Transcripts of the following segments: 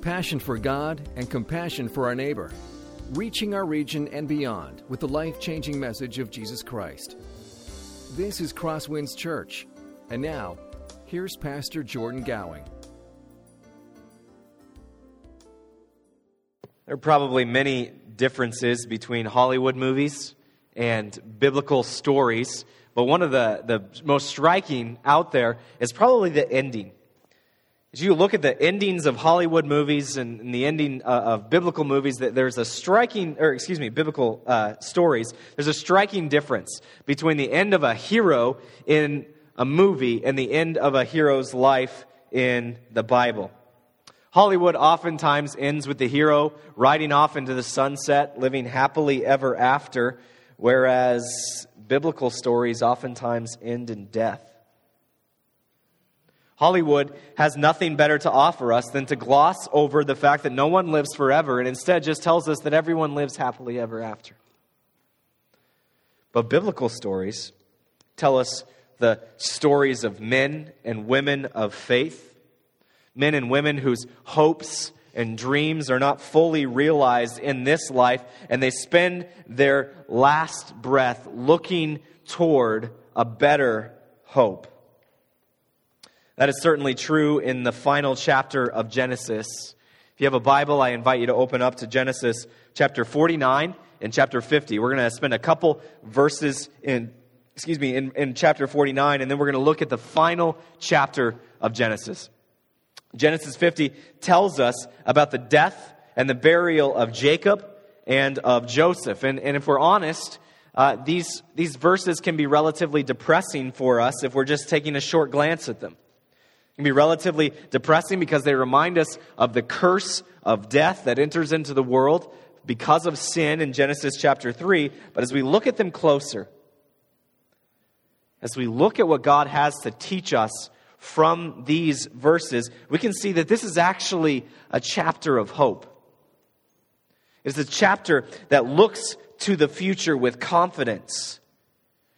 passion for God, and compassion for our neighbor, reaching our region and beyond with the life changing message of Jesus Christ. This is Crosswinds Church. And now, here's Pastor Jordan Gowing. There are probably many differences between Hollywood movies and biblical stories, but one of the, the most striking out there is probably the ending. As you look at the endings of Hollywood movies and, and the ending uh, of biblical movies, that there's a striking, or excuse me, biblical uh, stories, there's a striking difference between the end of a hero in a movie and the end of a hero's life in the Bible. Hollywood oftentimes ends with the hero riding off into the sunset, living happily ever after, whereas biblical stories oftentimes end in death. Hollywood has nothing better to offer us than to gloss over the fact that no one lives forever and instead just tells us that everyone lives happily ever after. But biblical stories tell us the stories of men and women of faith, men and women whose hopes and dreams are not fully realized in this life, and they spend their last breath looking toward a better hope. That is certainly true in the final chapter of Genesis. If you have a Bible, I invite you to open up to Genesis chapter 49 and chapter 50. We're going to spend a couple verses in, excuse me, in, in chapter 49, and then we're going to look at the final chapter of Genesis. Genesis 50 tells us about the death and the burial of Jacob and of Joseph. And, and if we're honest, uh, these, these verses can be relatively depressing for us if we're just taking a short glance at them can be relatively depressing because they remind us of the curse of death that enters into the world because of sin in Genesis chapter 3. But as we look at them closer, as we look at what God has to teach us from these verses, we can see that this is actually a chapter of hope. It's a chapter that looks to the future with confidence.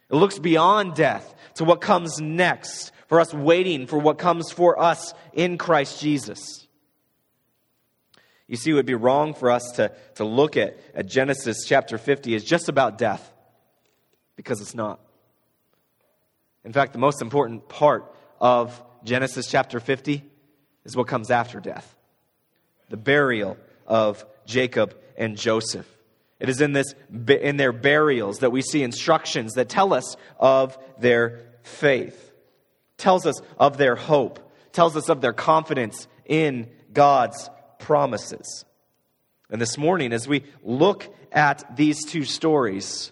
It looks beyond death to what comes next for us waiting for what comes for us in Christ Jesus. You see, it would be wrong for us to, to look at, at Genesis chapter 50 as just about death, because it's not. In fact, the most important part of Genesis chapter 50 is what comes after death the burial of Jacob and Joseph. It is in, this, in their burials that we see instructions that tell us of their faith tells us of their hope, tells us of their confidence in God's promises. And this morning, as we look at these two stories,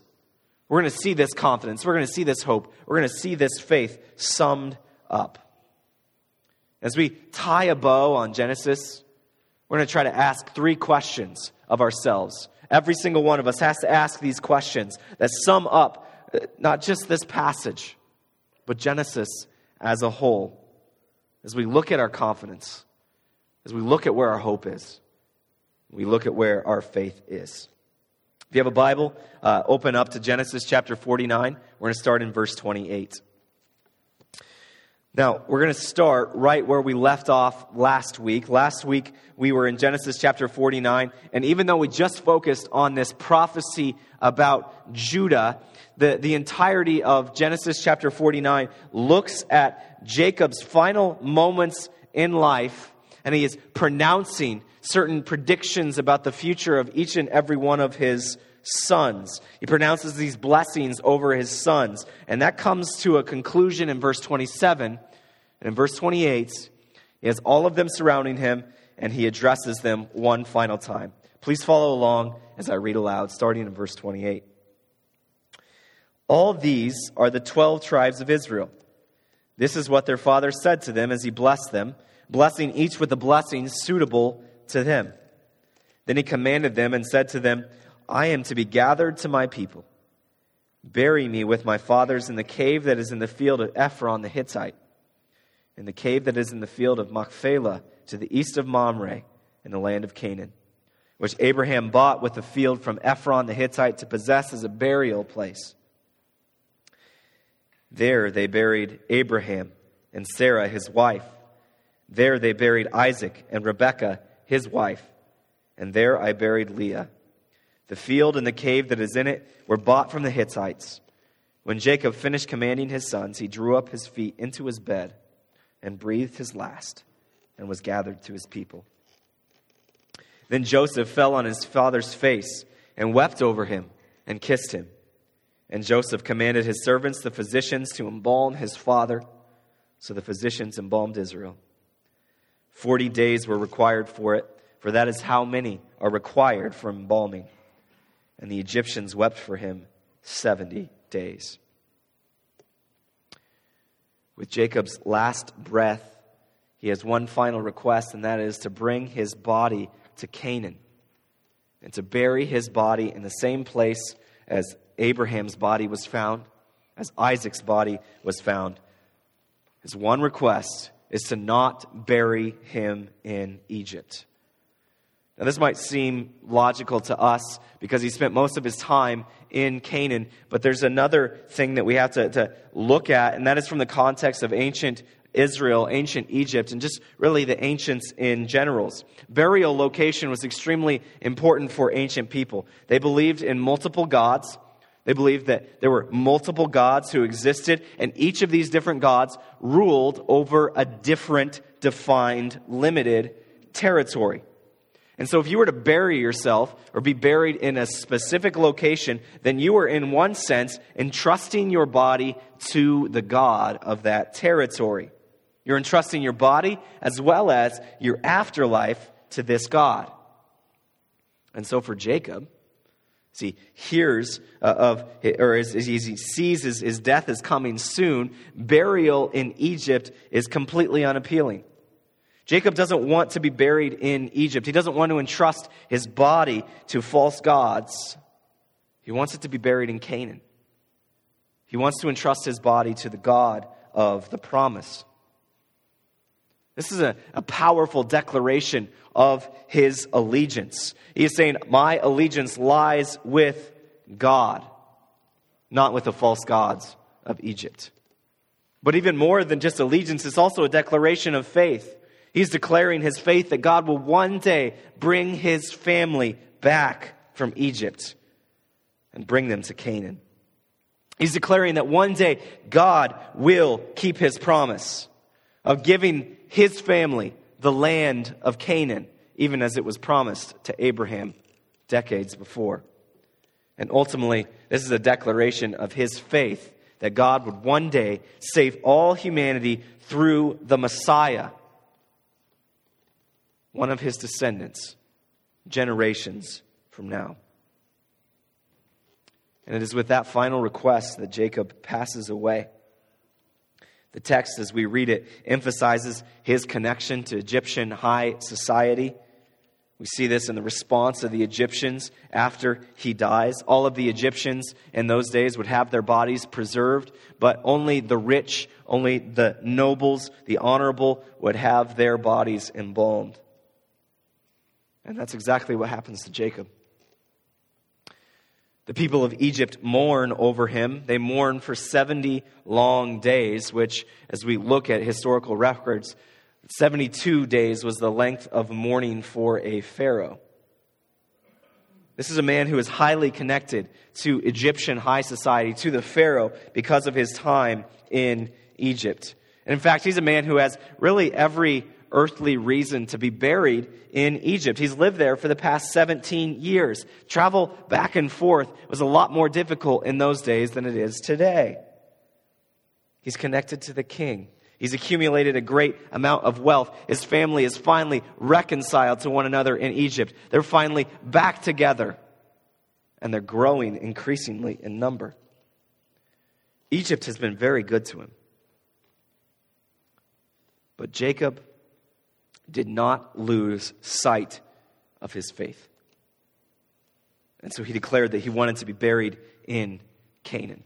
we're going to see this confidence, we're going to see this hope, we're going to see this faith summed up. As we tie a bow on Genesis, we're going to try to ask three questions of ourselves. Every single one of us has to ask these questions that sum up uh, not just this passage, but Genesis as a whole, as we look at our confidence, as we look at where our hope is, we look at where our faith is. If you have a Bible, uh, open up to Genesis chapter 49. We're going to start in verse 28. Now, we're going to start right where we left off last week. Last week, we were in Genesis chapter 49, and even though we just focused on this prophecy about Judah, the, the entirety of Genesis chapter 49 looks at Jacob's final moments in life, and he is pronouncing certain predictions about the future of each and every one of his sons. He pronounces these blessings over his sons. And that comes to a conclusion in verse 27. And in verse 28, he has all of them surrounding him, and he addresses them one final time. Please follow along as I read aloud, starting in verse 28. All these are the twelve tribes of Israel. This is what their father said to them as he blessed them, blessing each with a blessing suitable to them. Then he commanded them and said to them, I am to be gathered to my people. Bury me with my fathers in the cave that is in the field of Ephron the Hittite, in the cave that is in the field of Machpelah to the east of Mamre, in the land of Canaan, which Abraham bought with the field from Ephron the Hittite to possess as a burial place. There they buried Abraham and Sarah his wife. There they buried Isaac and Rebekah his wife, and there I buried Leah. The field and the cave that is in it were bought from the Hittites. When Jacob finished commanding his sons, he drew up his feet into his bed and breathed his last and was gathered to his people. Then Joseph fell on his father's face and wept over him and kissed him. And Joseph commanded his servants, the physicians, to embalm his father. So the physicians embalmed Israel. Forty days were required for it, for that is how many are required for embalming. And the Egyptians wept for him seventy days. With Jacob's last breath, he has one final request, and that is to bring his body to Canaan and to bury his body in the same place as Abraham's body was found, as Isaac's body was found. His one request is to not bury him in Egypt. Now, this might seem logical to us because he spent most of his time in Canaan, but there's another thing that we have to, to look at, and that is from the context of ancient Israel, ancient Egypt, and just really the ancients in generals. Burial location was extremely important for ancient people. They believed in multiple gods. They believed that there were multiple gods who existed, and each of these different gods ruled over a different, defined, limited territory. And so, if you were to bury yourself or be buried in a specific location, then you were, in one sense, entrusting your body to the God of that territory. You're entrusting your body as well as your afterlife to this God. And so, for Jacob, as he hears uh, of, or as he sees his, his death is coming soon, burial in Egypt is completely unappealing. Jacob doesn't want to be buried in Egypt. He doesn't want to entrust his body to false gods. He wants it to be buried in Canaan. He wants to entrust his body to the God of the promise. This is a, a powerful declaration of his allegiance. He is saying, My allegiance lies with God, not with the false gods of Egypt. But even more than just allegiance, it's also a declaration of faith. He's declaring his faith that God will one day bring his family back from Egypt and bring them to Canaan. He's declaring that one day God will keep his promise of giving his family the land of Canaan, even as it was promised to Abraham decades before. And ultimately, this is a declaration of his faith that God would one day save all humanity through the Messiah one of his descendants generations from now. And it is with that final request that Jacob passes away. The text, as we read it, emphasizes his connection to Egyptian high society. We see this in the response of the Egyptians after he dies. All of the Egyptians in those days would have their bodies preserved, but only the rich, only the nobles, the honorable would have their bodies embalmed. And that's exactly what happens to Jacob. The people of Egypt mourn over him. They mourn for 70 long days, which, as we look at historical records, 72 days was the length of mourning for a Pharaoh. This is a man who is highly connected to Egyptian high society, to the Pharaoh, because of his time in Egypt. And in fact, he's a man who has really every earthly reason to be buried in Egypt. He's lived there for the past 17 years. Travel back and forth was a lot more difficult in those days than it is today. He's connected to the king. He's accumulated a great amount of wealth. His family is finally reconciled to one another in Egypt. They're finally back together, and they're growing increasingly in number. Egypt has been very good to him. But Jacob did not lose sight of his faith. And so he declared that he wanted to be buried in Canaan.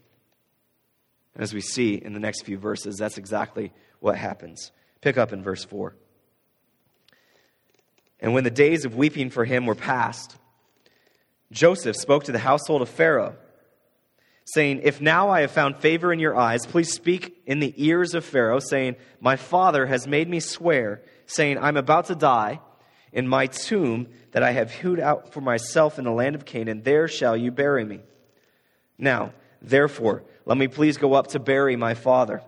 And as we see in the next few verses, that's exactly what happens. Pick up in verse 4. And when the days of weeping for him were past, Joseph spoke to the household of Pharaoh, saying, If now I have found favor in your eyes, please speak in the ears of Pharaoh, saying, My father has made me swear saying, I'm about to die. in my tomb that I have hewed out for myself in the land of Canaan, there shall you bury me. Now, therefore, let me please go up to bury my father.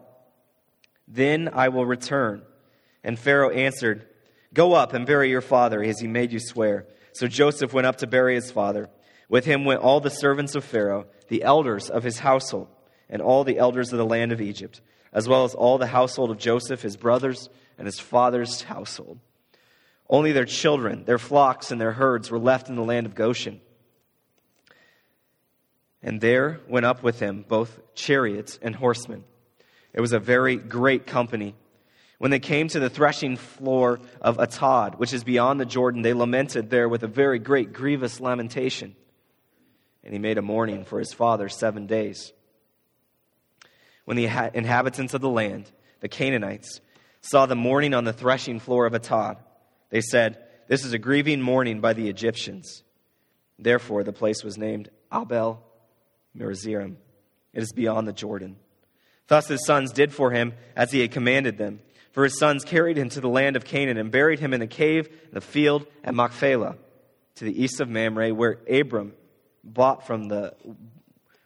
Then I will return. And Pharaoh answered, Go up and bury your father as he made you swear. So Joseph went up to bury his father. With him went all the servants of Pharaoh, the elders of his household, and all the elders of the land of Egypt, as well as all the household of Joseph, his brothers, and his father's household. Only their children, their flocks, and their herds were left in the land of Goshen. And there went up with him both chariots and horsemen. It was a very great company. When they came to the threshing floor of Atad, which is beyond the Jordan, they lamented there with a very great, grievous lamentation. And he made a mourning for his father seven days. When the inhabitants of the land, the Canaanites, saw the mourning on the threshing floor of Atad, they said, This is a grieving mourning by the Egyptians. Therefore, the place was named Abel Mizraim. It is beyond the Jordan. Thus his sons did for him as he had commanded them. For his sons carried him to the land of Canaan and buried him in the cave in the field at Machpelah, to the east of Mamre, where Abram bought from the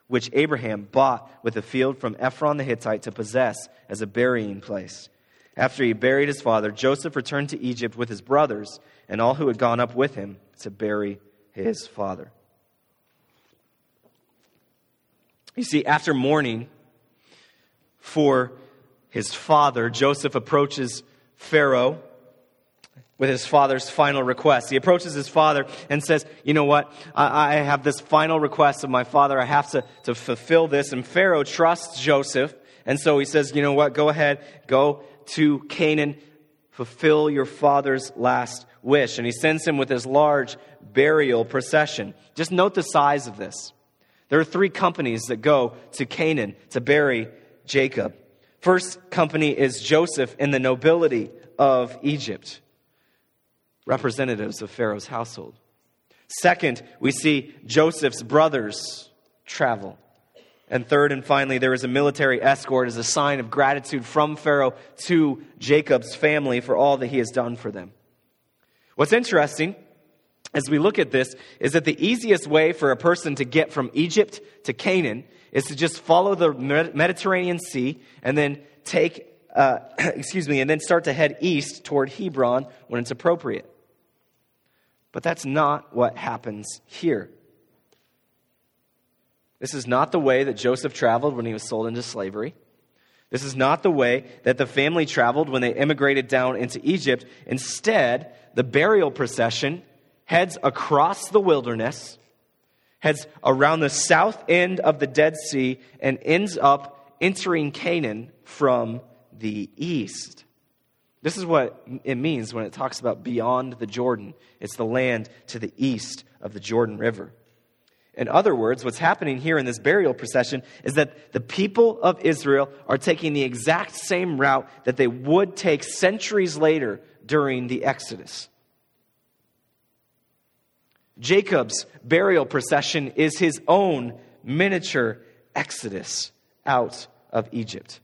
which Abraham bought with a field from Ephron the Hittite to possess as a burying place. After he buried his father, Joseph returned to Egypt with his brothers and all who had gone up with him to bury his father. You see, after mourning for his father, Joseph approaches Pharaoh with his father's final request. He approaches his father and says, You know what? I, I have this final request of my father. I have to, to fulfill this. And Pharaoh trusts Joseph. And so he says, You know what? Go ahead, go to Canaan, fulfill your father's last wish. And he sends him with his large burial procession. Just note the size of this. There are three companies that go to Canaan to bury Jacob. First company is Joseph and the nobility of Egypt, representatives of Pharaoh's household. Second, we see Joseph's brothers travel. And third and finally, there is a military escort as a sign of gratitude from Pharaoh to Jacob's family for all that he has done for them. What's interesting as we look at this is that the easiest way for a person to get from Egypt to Canaan is to just follow the Mediterranean Sea and then take, uh, excuse me, and then start to head east toward Hebron when it's appropriate. But that's not what happens here. This is not the way that Joseph traveled when he was sold into slavery. This is not the way that the family traveled when they immigrated down into Egypt. Instead, the burial procession heads across the wilderness, heads around the south end of the Dead Sea, and ends up entering Canaan from the east. This is what it means when it talks about beyond the Jordan. It's the land to the east of the Jordan River. In other words, what's happening here in this burial procession is that the people of Israel are taking the exact same route that they would take centuries later during the Exodus. Jacob's burial procession is his own miniature Exodus out of Egypt.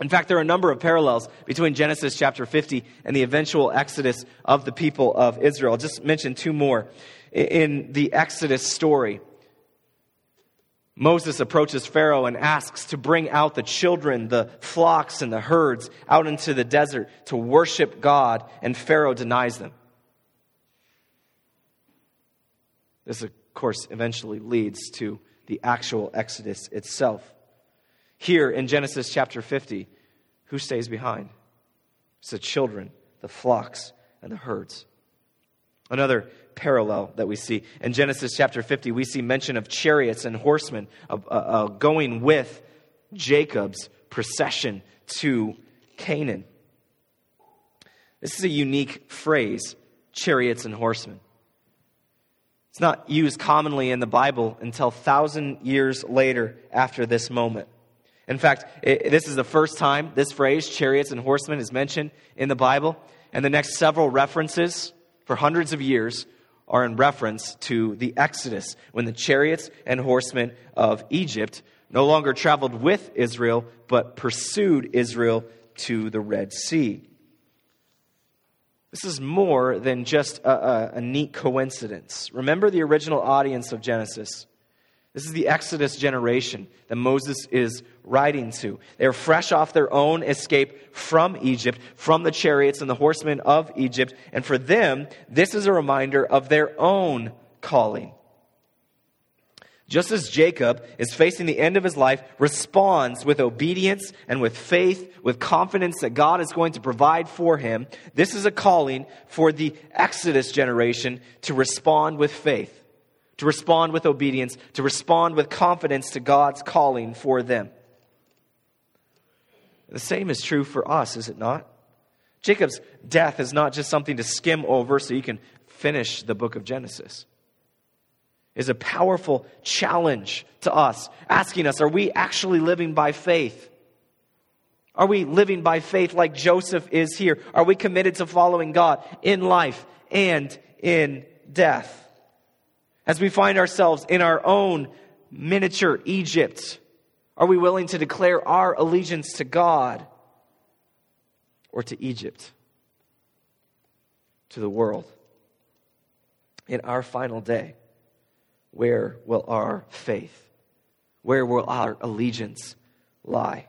In fact, there are a number of parallels between Genesis chapter 50 and the eventual exodus of the people of Israel. I'll just mention two more in the Exodus story, Moses approaches Pharaoh and asks to bring out the children, the flocks, and the herds out into the desert to worship God, and Pharaoh denies them. This, of course, eventually leads to the actual Exodus itself. Here in Genesis chapter 50, who stays behind? It's the children, the flocks, and the herds. Another parallel that we see. In Genesis chapter 50, we see mention of chariots and horsemen uh, uh, going with Jacob's procession to Canaan. This is a unique phrase chariots and horsemen. It's not used commonly in the Bible until thousand years later after this moment. In fact, it, this is the first time this phrase, chariots and horsemen, is mentioned in the Bible. And the next several references for hundreds of years are in reference to the Exodus, when the chariots and horsemen of Egypt no longer traveled with Israel, but pursued Israel to the Red Sea. This is more than just a, a, a neat coincidence. Remember the original audience of Genesis. This is the Exodus generation that Moses is writing to. They're fresh off their own escape from Egypt, from the chariots and the horsemen of Egypt. And for them, this is a reminder of their own calling. Just as Jacob is facing the end of his life, responds with obedience and with faith, with confidence that God is going to provide for him, this is a calling for the Exodus generation to respond with faith to respond with obedience, to respond with confidence to God's calling for them. The same is true for us, is it not? Jacob's death is not just something to skim over so you can finish the book of Genesis. Is a powerful challenge to us, asking us, are we actually living by faith? Are we living by faith like Joseph is here? Are we committed to following God in life and in death? As we find ourselves in our own miniature Egypt, are we willing to declare our allegiance to God or to Egypt, to the world? In our final day, where will our faith, where will our allegiance lie?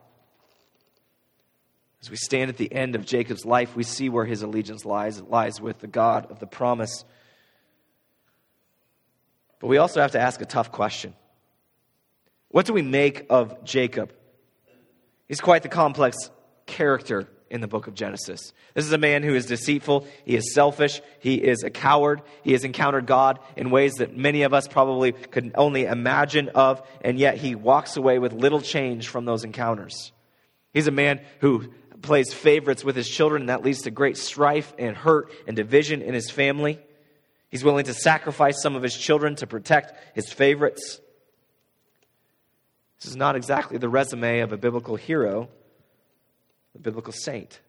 As we stand at the end of Jacob's life, we see where his allegiance lies. It lies with the God of the promise but we also have to ask a tough question. What do we make of Jacob? He's quite the complex character in the book of Genesis. This is a man who is deceitful, he is selfish, he is a coward, he has encountered God in ways that many of us probably could only imagine of, and yet he walks away with little change from those encounters. He's a man who plays favorites with his children, and that leads to great strife and hurt and division in his family. He's willing to sacrifice some of his children to protect his favorites. This is not exactly the resume of a biblical hero, a biblical saint.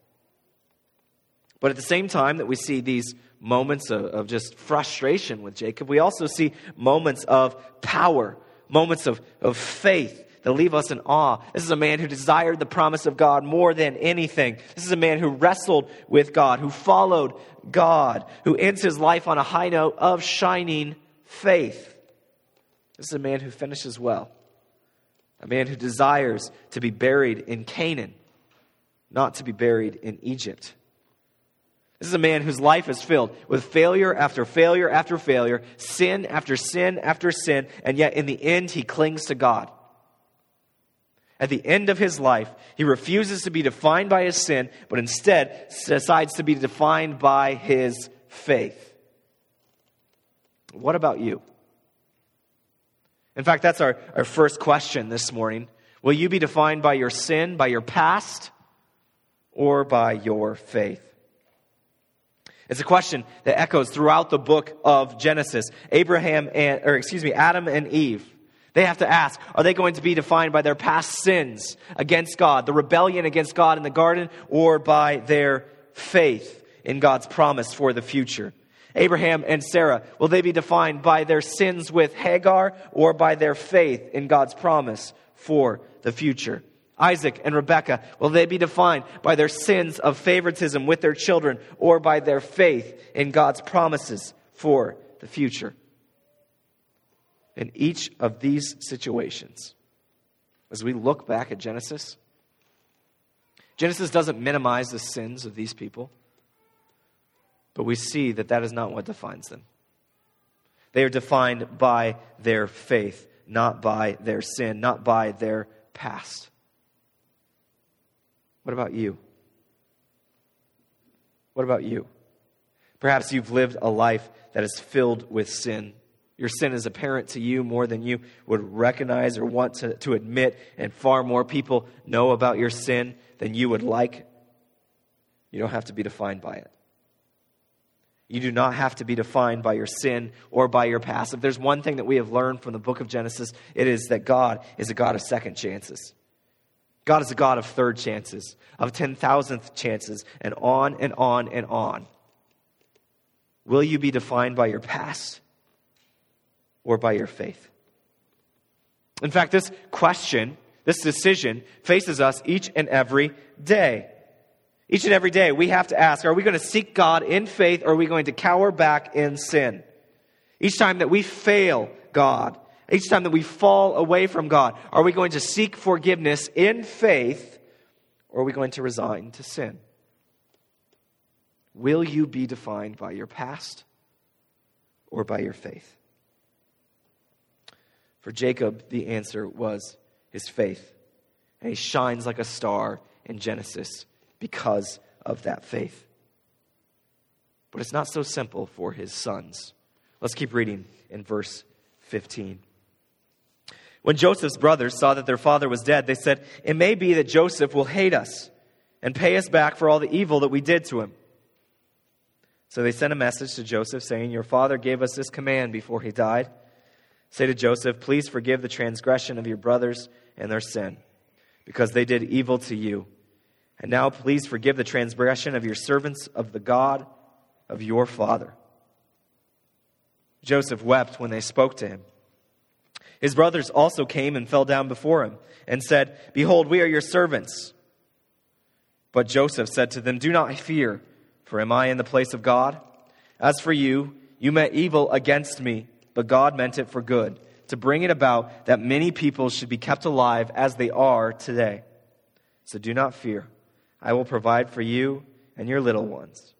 But at the same time that we see these moments of, of, just frustration with Jacob, we also see moments of power, moments of, of faith that leave us in awe. This is a man who desired the promise of God more than anything. This is a man who wrestled with God, who followed God, who ends his life on a high note of shining faith. This is a man who finishes well, a man who desires to be buried in Canaan, not to be buried in Egypt. This is a man whose life is filled with failure after failure after failure, sin after sin after sin, and yet in the end he clings to God. At the end of his life, he refuses to be defined by his sin, but instead decides to be defined by his faith. What about you? In fact, that's our, our first question this morning. Will you be defined by your sin, by your past, or by your faith? It's a question that echoes throughout the book of Genesis. Abraham and, or excuse me, Adam and Eve they have to ask are they going to be defined by their past sins against God, the rebellion against God in the garden, or by their faith in God's promise for the future? Abraham and Sarah, will they be defined by their sins with Hagar or by their faith in God's promise for the future? Isaac and Rebekah, will they be defined by their sins of favoritism with their children or by their faith in God's promises for the future? In each of these situations. As we look back at Genesis, Genesis doesn't minimize the sins of these people, but we see that that is not what defines them. They are defined by their faith, not by their sin, not by their past. What about you? What about you? Perhaps you've lived a life that is filled with sin your sin is apparent to you more than you would recognize or want to, to admit, and far more people know about your sin than you would like. You don't have to be defined by it. You do not have to be defined by your sin or by your past. If there's one thing that we have learned from the book of Genesis, it is that God is a God of second chances. God is a God of third chances, of 10,000th chances, and on and on and on. Will you be defined by your past? Or by your faith? In fact, this question, this decision, faces us each and every day. Each and every day, we have to ask are we going to seek God in faith or are we going to cower back in sin? Each time that we fail God, each time that we fall away from God, are we going to seek forgiveness in faith or are we going to resign to sin? Will you be defined by your past or by your faith? For Jacob, the answer was his faith. And he shines like a star in Genesis because of that faith. But it's not so simple for his sons. Let's keep reading in verse 15. When Joseph's brothers saw that their father was dead, they said, It may be that Joseph will hate us and pay us back for all the evil that we did to him. So they sent a message to Joseph saying, Your father gave us this command before he died. Say to Joseph, Please forgive the transgression of your brothers and their sin, because they did evil to you. And now please forgive the transgression of your servants of the God of your father. Joseph wept when they spoke to him. His brothers also came and fell down before him and said, Behold, we are your servants. But Joseph said to them, Do not fear, for am I in the place of God? As for you, you meant evil against me, but God meant it for good, to bring it about that many people should be kept alive as they are today. So do not fear. I will provide for you and your little ones.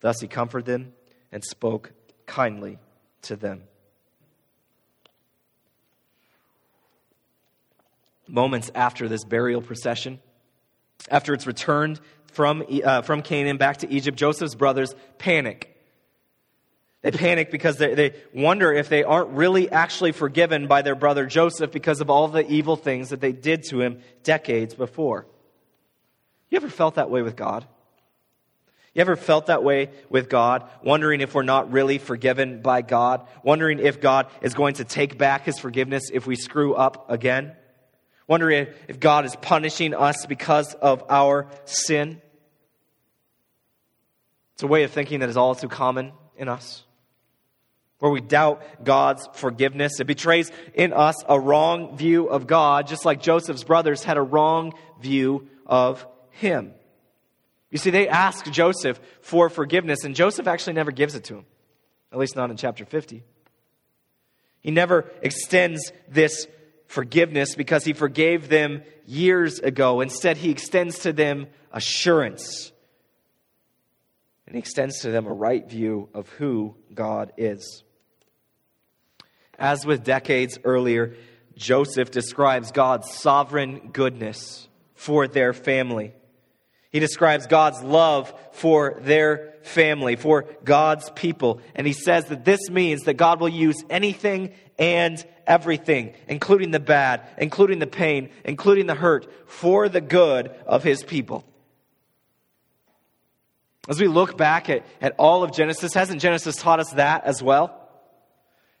Thus he comforted them and spoke kindly to them. Moments after this burial procession, after it's returned from, uh, from Canaan back to Egypt, Joseph's brothers panic. They panic because they, they wonder if they aren't really actually forgiven by their brother Joseph because of all the evil things that they did to him decades before. You ever felt that way with God? You ever felt that way with God, wondering if we're not really forgiven by God, wondering if God is going to take back his forgiveness if we screw up again? Wondering if God is punishing us because of our sin? It's a way of thinking that is all too common in us. Where we doubt God's forgiveness. It betrays in us a wrong view of God, just like Joseph's brothers had a wrong view of him. You see, they ask Joseph for forgiveness, and Joseph actually never gives it to him, at least not in chapter 50. He never extends this forgiveness because he forgave them years ago. Instead, he extends to them assurance. And he extends to them a right view of who God is. As with decades earlier, Joseph describes God's sovereign goodness for their family. He describes God's love for their family, for God's people. And he says that this means that God will use anything and everything, including the bad, including the pain, including the hurt, for the good of his people. As we look back at, at all of Genesis, hasn't Genesis taught us that as well?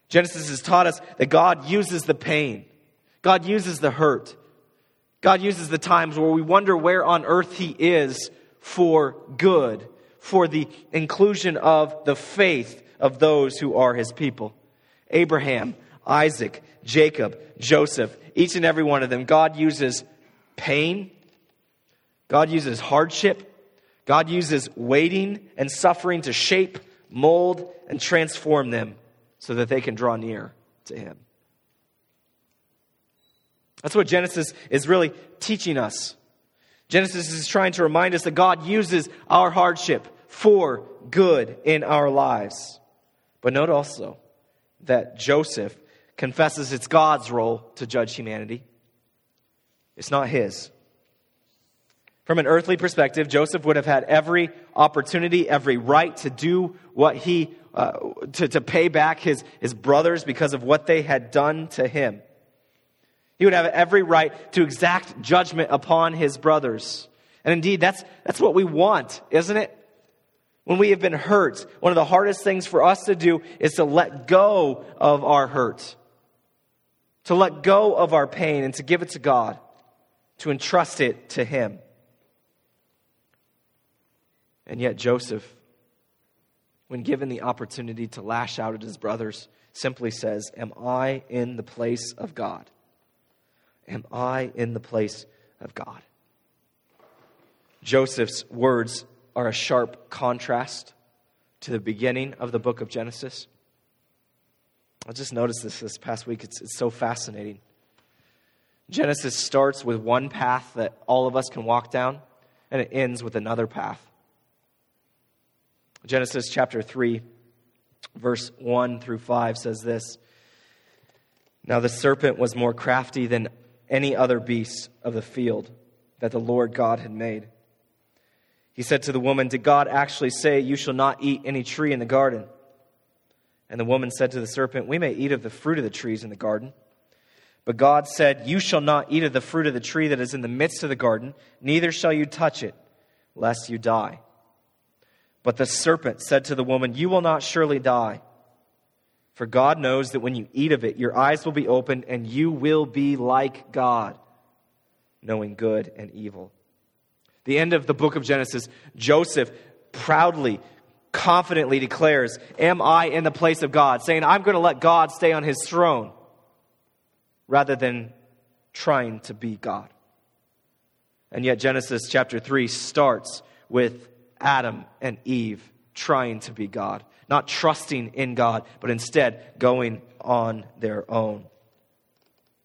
Genesis has taught us that God uses the pain, God uses the hurt, God uses the times where we wonder where on earth He is for good, for the inclusion of the faith of those who are His people. Abraham, Isaac, Jacob, Joseph, each and every one of them, God uses pain, God uses hardship, God uses waiting and suffering to shape, mold, and transform them so that they can draw near to Him. That's what Genesis is really teaching us. Genesis is trying to remind us that God uses our hardship for good in our lives. But note also that Joseph confesses it's God's role to judge humanity, it's not his. From an earthly perspective, Joseph would have had every opportunity, every right to do what he, uh, to, to pay back his, his brothers because of what they had done to him. He would have every right to exact judgment upon his brothers. And indeed, that's, that's what we want, isn't it? When we have been hurt, one of the hardest things for us to do is to let go of our hurt, to let go of our pain, and to give it to God, to entrust it to Him. And yet, Joseph, when given the opportunity to lash out at his brothers, simply says, Am I in the place of God? Am I in the place of God? Joseph's words are a sharp contrast to the beginning of the book of Genesis. I just noticed this this past week. It's, it's so fascinating. Genesis starts with one path that all of us can walk down, and it ends with another path. Genesis chapter 3, verse 1 through 5 says this Now the serpent was more crafty than any other beast of the field that the Lord God had made. He said to the woman, Did God actually say, You shall not eat any tree in the garden? And the woman said to the serpent, We may eat of the fruit of the trees in the garden. But God said, You shall not eat of the fruit of the tree that is in the midst of the garden, neither shall you touch it, lest you die. But the serpent said to the woman, You will not surely die. For God knows that when you eat of it, your eyes will be opened, and you will be like God, knowing good and evil. The end of the book of Genesis, Joseph proudly confidently declares, Am I in the place of God? Saying, I'm going to let God stay on his throne rather than trying to be God. And yet, Genesis chapter 3 starts with Adam and Eve trying to be God, not trusting in God, but instead going on their own.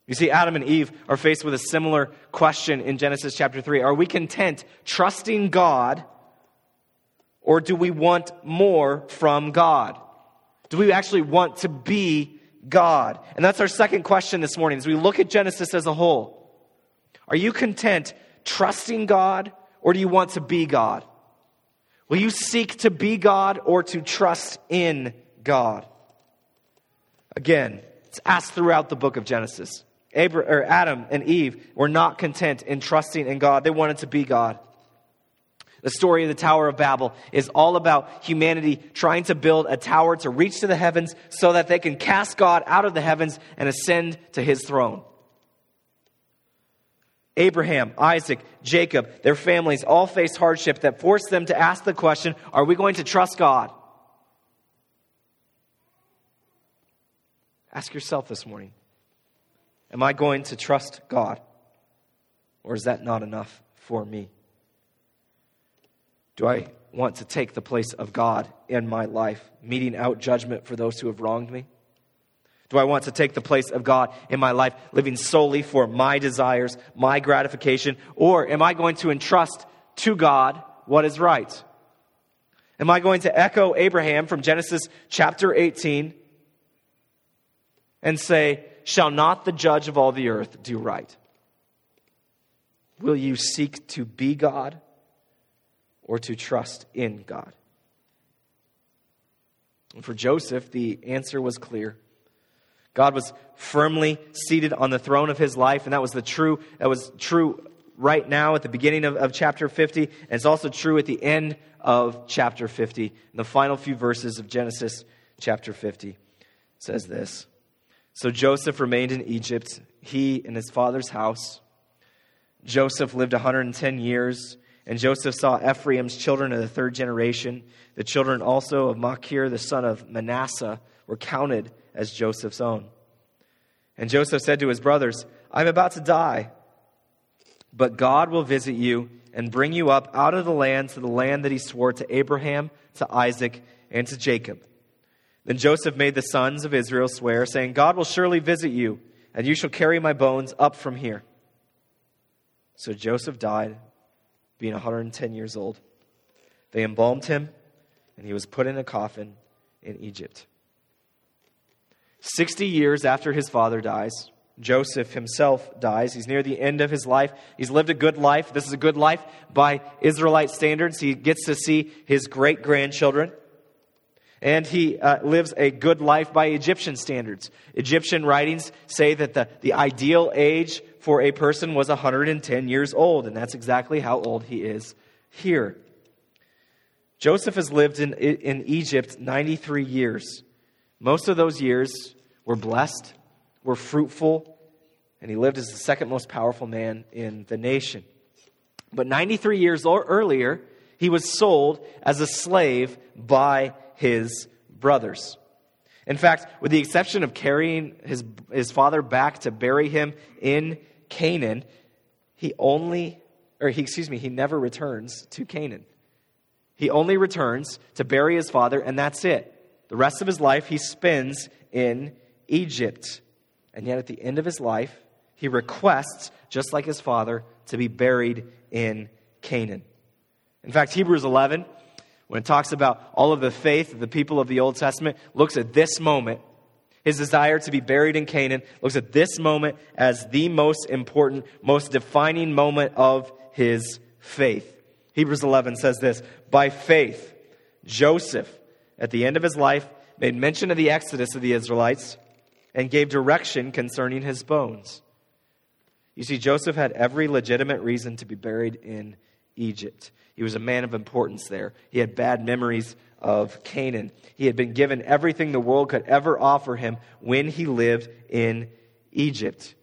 You see, Adam and Eve are faced with a similar question in Genesis chapter 3. Are we content trusting God or do we want more from God? Do we actually want to be God? And that's our second question this morning as we look at Genesis as a whole. Are you content trusting God or do you want to be God? Will you seek to be God or to trust in God? Again, it's asked throughout the book of Genesis. Abraham, Adam and Eve were not content in trusting in God, they wanted to be God. The story of the Tower of Babel is all about humanity trying to build a tower to reach to the heavens so that they can cast God out of the heavens and ascend to his throne. Abraham, Isaac, Jacob, their families all faced hardship that forced them to ask the question Are we going to trust God? Ask yourself this morning Am I going to trust God? Or is that not enough for me? Do I want to take the place of God in my life, meting out judgment for those who have wronged me? Do I want to take the place of God in my life, living solely for my desires, my gratification? Or am I going to entrust to God what is right? Am I going to echo Abraham from Genesis chapter 18 and say, Shall not the judge of all the earth do right? Will you seek to be God or to trust in God? And for Joseph, the answer was clear. God was firmly seated on the throne of his life, and that was the true, that was true right now at the beginning of, of chapter 50, and it's also true at the end of chapter 50. In the final few verses of Genesis chapter 50 says this. So Joseph remained in Egypt, he and his father's house. Joseph lived 110 years and Joseph saw Ephraim's children of the third generation. The children also of Machir, the son of Manasseh, were counted as Joseph's own. And Joseph said to his brothers, I'm about to die, but God will visit you and bring you up out of the land to the land that he swore to Abraham, to Isaac, and to Jacob. Then Joseph made the sons of Israel swear, saying, God will surely visit you, and you shall carry my bones up from here. So Joseph died being 110 years old. They embalmed him, and he was put in a coffin in Egypt. 60 years after his father dies, Joseph himself dies. He's near the end of his life. He's lived a good life. This is a good life by Israelite standards. He gets to see his great grandchildren. And he uh, lives a good life by Egyptian standards. Egyptian writings say that the, the ideal age for a person was 110 years old, and that's exactly how old he is here. Joseph has lived in, in Egypt 93 years. Most of those years were blessed, were fruitful, and he lived as the second most powerful man in the nation. But 93 years earlier, he was sold as a slave by his brothers. In fact, with the exception of carrying his, his father back to bury him in Canaan, he only or he, excuse me, he never returns to Canaan. He only returns to bury his father, and that's it. The rest of his life he spends in Egypt. And yet, at the end of his life, he requests, just like his father, to be buried in Canaan. In fact, Hebrews 11, when it talks about all of the faith of the people of the Old Testament, looks at this moment. His desire to be buried in Canaan looks at this moment as the most important, most defining moment of his faith. Hebrews 11 says this By faith, Joseph, at the end of his life, made mention of the exodus of the Israelites and gave direction concerning his bones. You see, Joseph had every legitimate reason to be buried in Egypt. He was a man of importance there. He had bad memories of Canaan. He had been given everything the world could ever offer him when he lived in Egypt.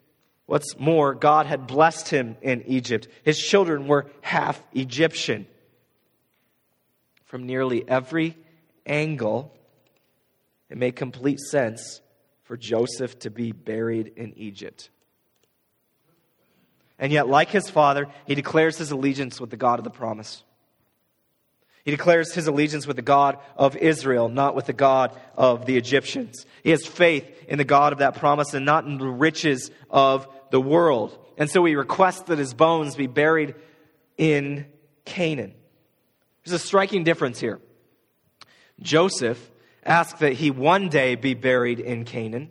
What's more, God had blessed him in Egypt. His children were half Egyptian. From nearly every angle, it made complete sense for Joseph to be buried in Egypt. And yet, like his father, he declares his allegiance with the God of the promise. He declares his allegiance with the God of Israel, not with the God of the Egyptians. He has faith in the God of that promise and not in the riches of the world. And so he requests that his bones be buried in Canaan. There's a striking difference here. Joseph asked that he one day be buried in Canaan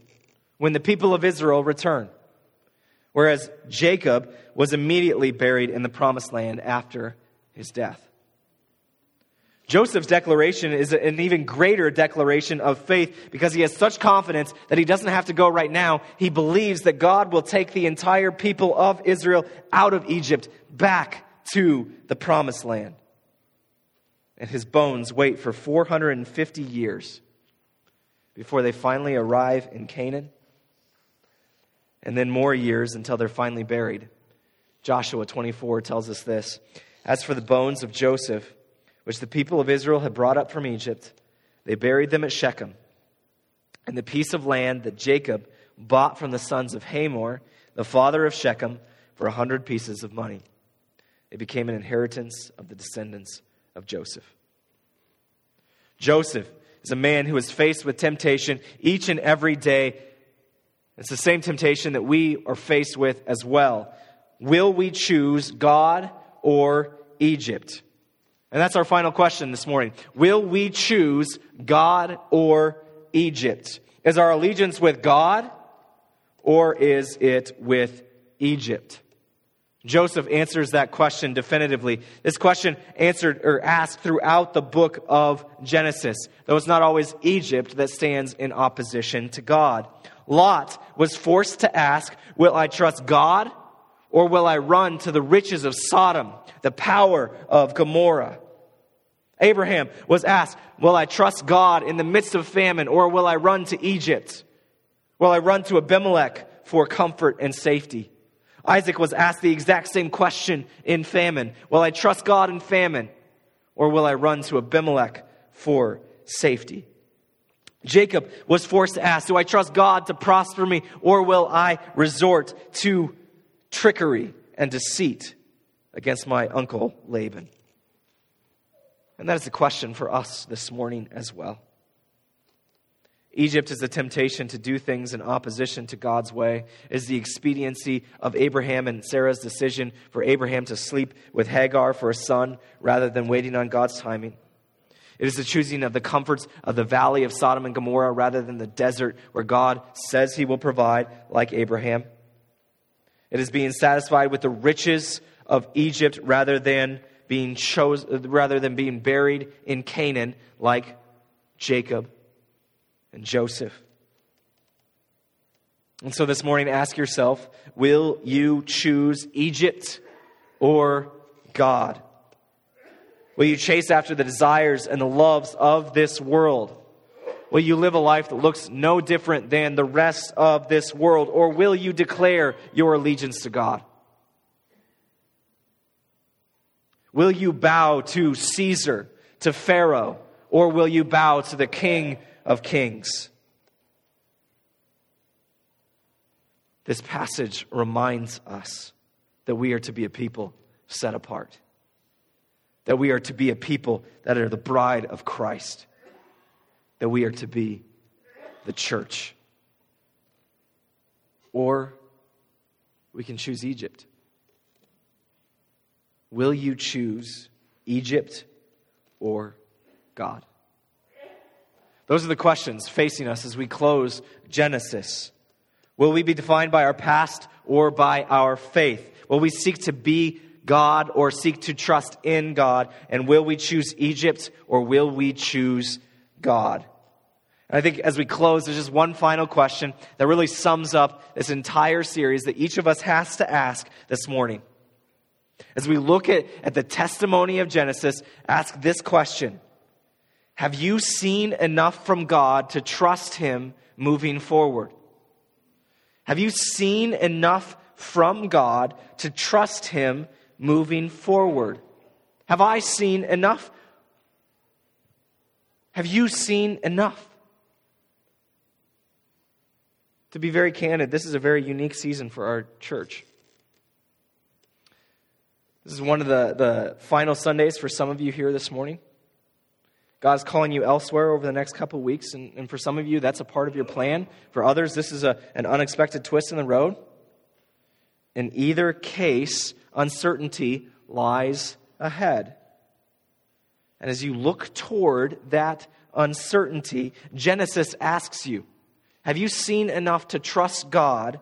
when the people of Israel return whereas Jacob was immediately buried in the promised land after his death. Joseph's declaration is an even greater declaration of faith because he has such confidence that he doesn't have to go right now. He believes that God will take the entire people of Israel out of Egypt back to the promised land. And his bones wait for 450 years before they finally arrive in Canaan and then more years until they're finally buried. Joshua 24 tells us this As for the bones of Joseph, which the people of Israel had brought up from Egypt, they buried them at Shechem. And the piece of land that Jacob bought from the sons of Hamor, the father of Shechem, for a hundred pieces of money. It became an inheritance of the descendants of Joseph. Joseph is a man who is faced with temptation each and every day it's the same temptation that we are faced with as well. Will we choose God or Egypt? And that's our final question this morning. Will we choose God or Egypt? Is our allegiance with God or is it with Egypt? Joseph answers that question definitively. This question answered or asked throughout the book of Genesis, though it's not always Egypt that stands in opposition to God. Lot was forced to ask, Will I trust God or will I run to the riches of Sodom, the power of Gomorrah? Abraham was asked, Will I trust God in the midst of famine or will I run to Egypt? Will I run to Abimelech for comfort and safety? Isaac was asked the exact same question in famine Will I trust God in famine or will I run to Abimelech for safety? Jacob was forced to ask, Do I trust God to prosper me, or will I resort to trickery and deceit against my uncle Laban? And that is the question for us this morning as well. Egypt is the temptation to do things in opposition to God's way, is the expediency of Abraham and Sarah's decision for Abraham to sleep with Hagar for a son rather than waiting on God's timing. It is the choosing of the comforts of the valley of Sodom and Gomorrah rather than the desert where God says he will provide, like Abraham. It is being satisfied with the riches of Egypt rather than being chose, rather than being buried in Canaan like Jacob and Joseph. And so this morning, ask yourself will you choose Egypt or God? Will you chase after the desires and the loves of this world? Will you live a life that looks no different than the rest of this world? Or will you declare your allegiance to God? Will you bow to Caesar, to Pharaoh, or will you bow to the King of Kings? This passage reminds us that we are to be a people set apart. That we are to be a people that are the bride of Christ. That we are to be the church. Or we can choose Egypt. Will you choose Egypt or God? Those are the questions facing us as we close Genesis. Will we be defined by our past or by our faith? Will we seek to be God or seek to trust in God? And will we choose Egypt or will we choose God? And I think as we close, there's just one final question that really sums up this entire series that each of us has to ask this morning. As we look at, at the testimony of Genesis, ask this question Have you seen enough from God to trust Him moving forward? Have you seen enough from God to trust Him moving forward? Have I seen enough? Have you seen enough? To be very candid, this is a very unique season for our church. This is one of the, the final Sundays for some of you here this morning. God's calling you elsewhere over the next couple weeks, and, and for some of you, that's a part of your plan. For others, this is a, an unexpected twist in the road. In either case, uncertainty lies ahead. And as you look toward that uncertainty, Genesis asks you Have you seen enough to trust God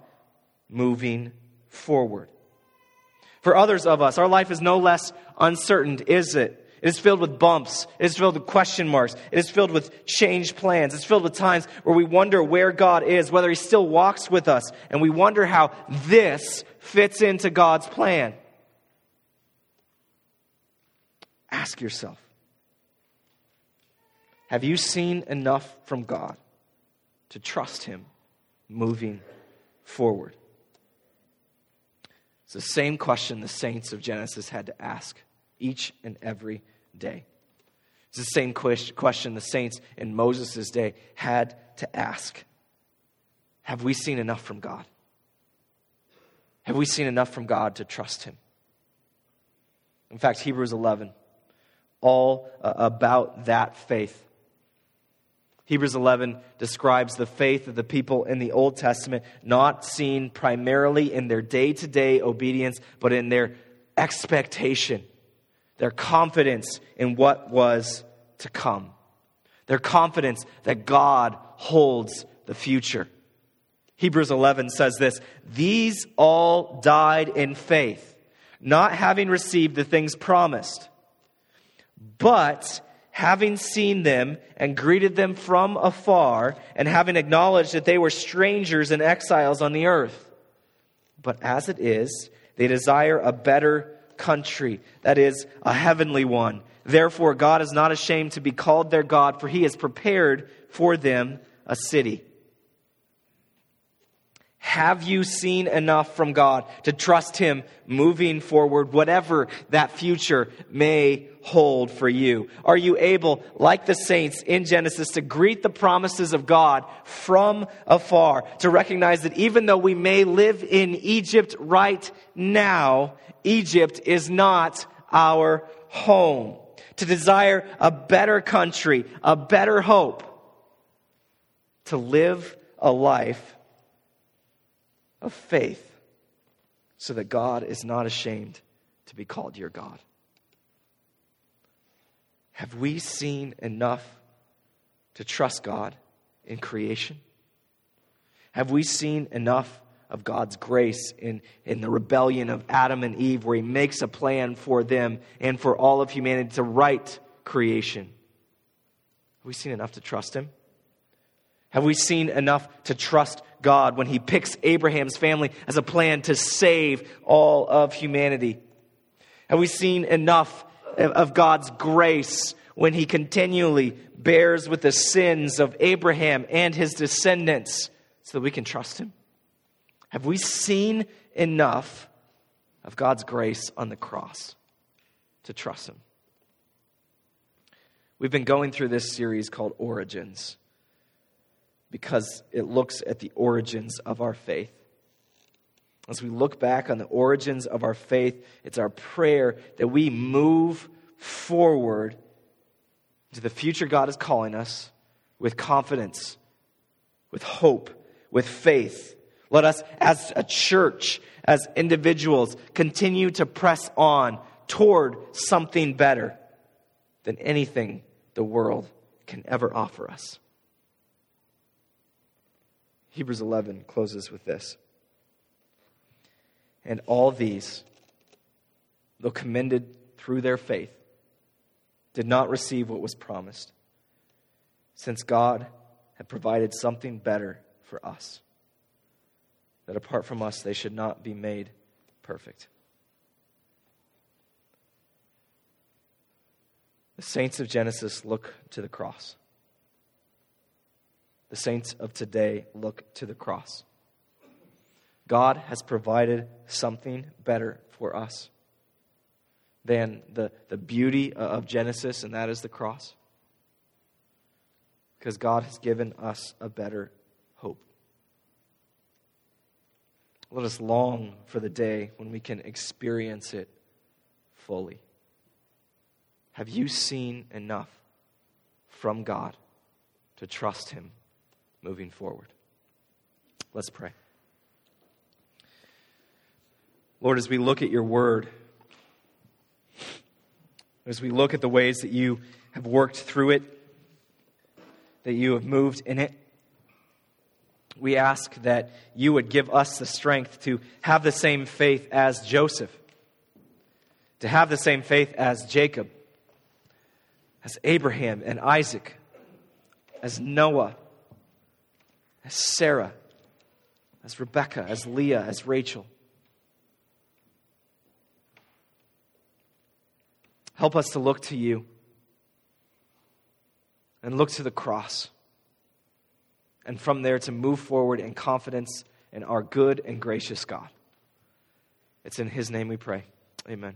moving forward? For others of us, our life is no less uncertain, is it? It is filled with bumps. It is filled with question marks. It is filled with changed plans. It's filled with times where we wonder where God is, whether He still walks with us, and we wonder how this fits into God's plan. Ask yourself Have you seen enough from God to trust Him moving forward? It's the same question the saints of Genesis had to ask each and every day. It's the same question the saints in Moses' day had to ask Have we seen enough from God? Have we seen enough from God to trust Him? In fact, Hebrews 11, all uh, about that faith. Hebrews 11 describes the faith of the people in the Old Testament, not seen primarily in their day to day obedience, but in their expectation, their confidence in what was to come, their confidence that God holds the future. Hebrews 11 says this These all died in faith, not having received the things promised, but having seen them and greeted them from afar, and having acknowledged that they were strangers and exiles on the earth. But as it is, they desire a better country, that is, a heavenly one. Therefore, God is not ashamed to be called their God, for he has prepared for them a city. Have you seen enough from God to trust Him moving forward, whatever that future may hold for you? Are you able, like the saints in Genesis, to greet the promises of God from afar, to recognize that even though we may live in Egypt right now, Egypt is not our home? To desire a better country, a better hope, to live a life of faith so that God is not ashamed to be called your God. Have we seen enough to trust God in creation? Have we seen enough of God's grace in, in the rebellion of Adam and Eve, where He makes a plan for them and for all of humanity to right creation? Have we seen enough to trust Him? Have we seen enough to trust God when he picks Abraham's family as a plan to save all of humanity? Have we seen enough of God's grace when he continually bears with the sins of Abraham and his descendants so that we can trust him? Have we seen enough of God's grace on the cross to trust him? We've been going through this series called Origins because it looks at the origins of our faith. As we look back on the origins of our faith, it's our prayer that we move forward to the future God is calling us with confidence, with hope, with faith. Let us, as a church, as individuals, continue to press on toward something better than anything the world can ever offer us. Hebrews 11 closes with this. And all these, though commended through their faith, did not receive what was promised, since God had provided something better for us, that apart from us they should not be made perfect. The saints of Genesis look to the cross. The saints of today look to the cross. God has provided something better for us than the, the beauty of Genesis, and that is the cross. Because God has given us a better hope. Let us long for the day when we can experience it fully. Have you seen enough from God to trust Him moving forward? Let's pray. Lord, as we look at your word, as we look at the ways that you have worked through it, that you have moved in it, we ask that you would give us the strength to have the same faith as Joseph, to have the same faith as Jacob, as Abraham and Isaac, as Noah, as Sarah, as Rebecca, as Leah, as Rachel. Help us to look to you and look to the cross. And from there to move forward in confidence in our good and gracious God. It's in His name we pray. Amen.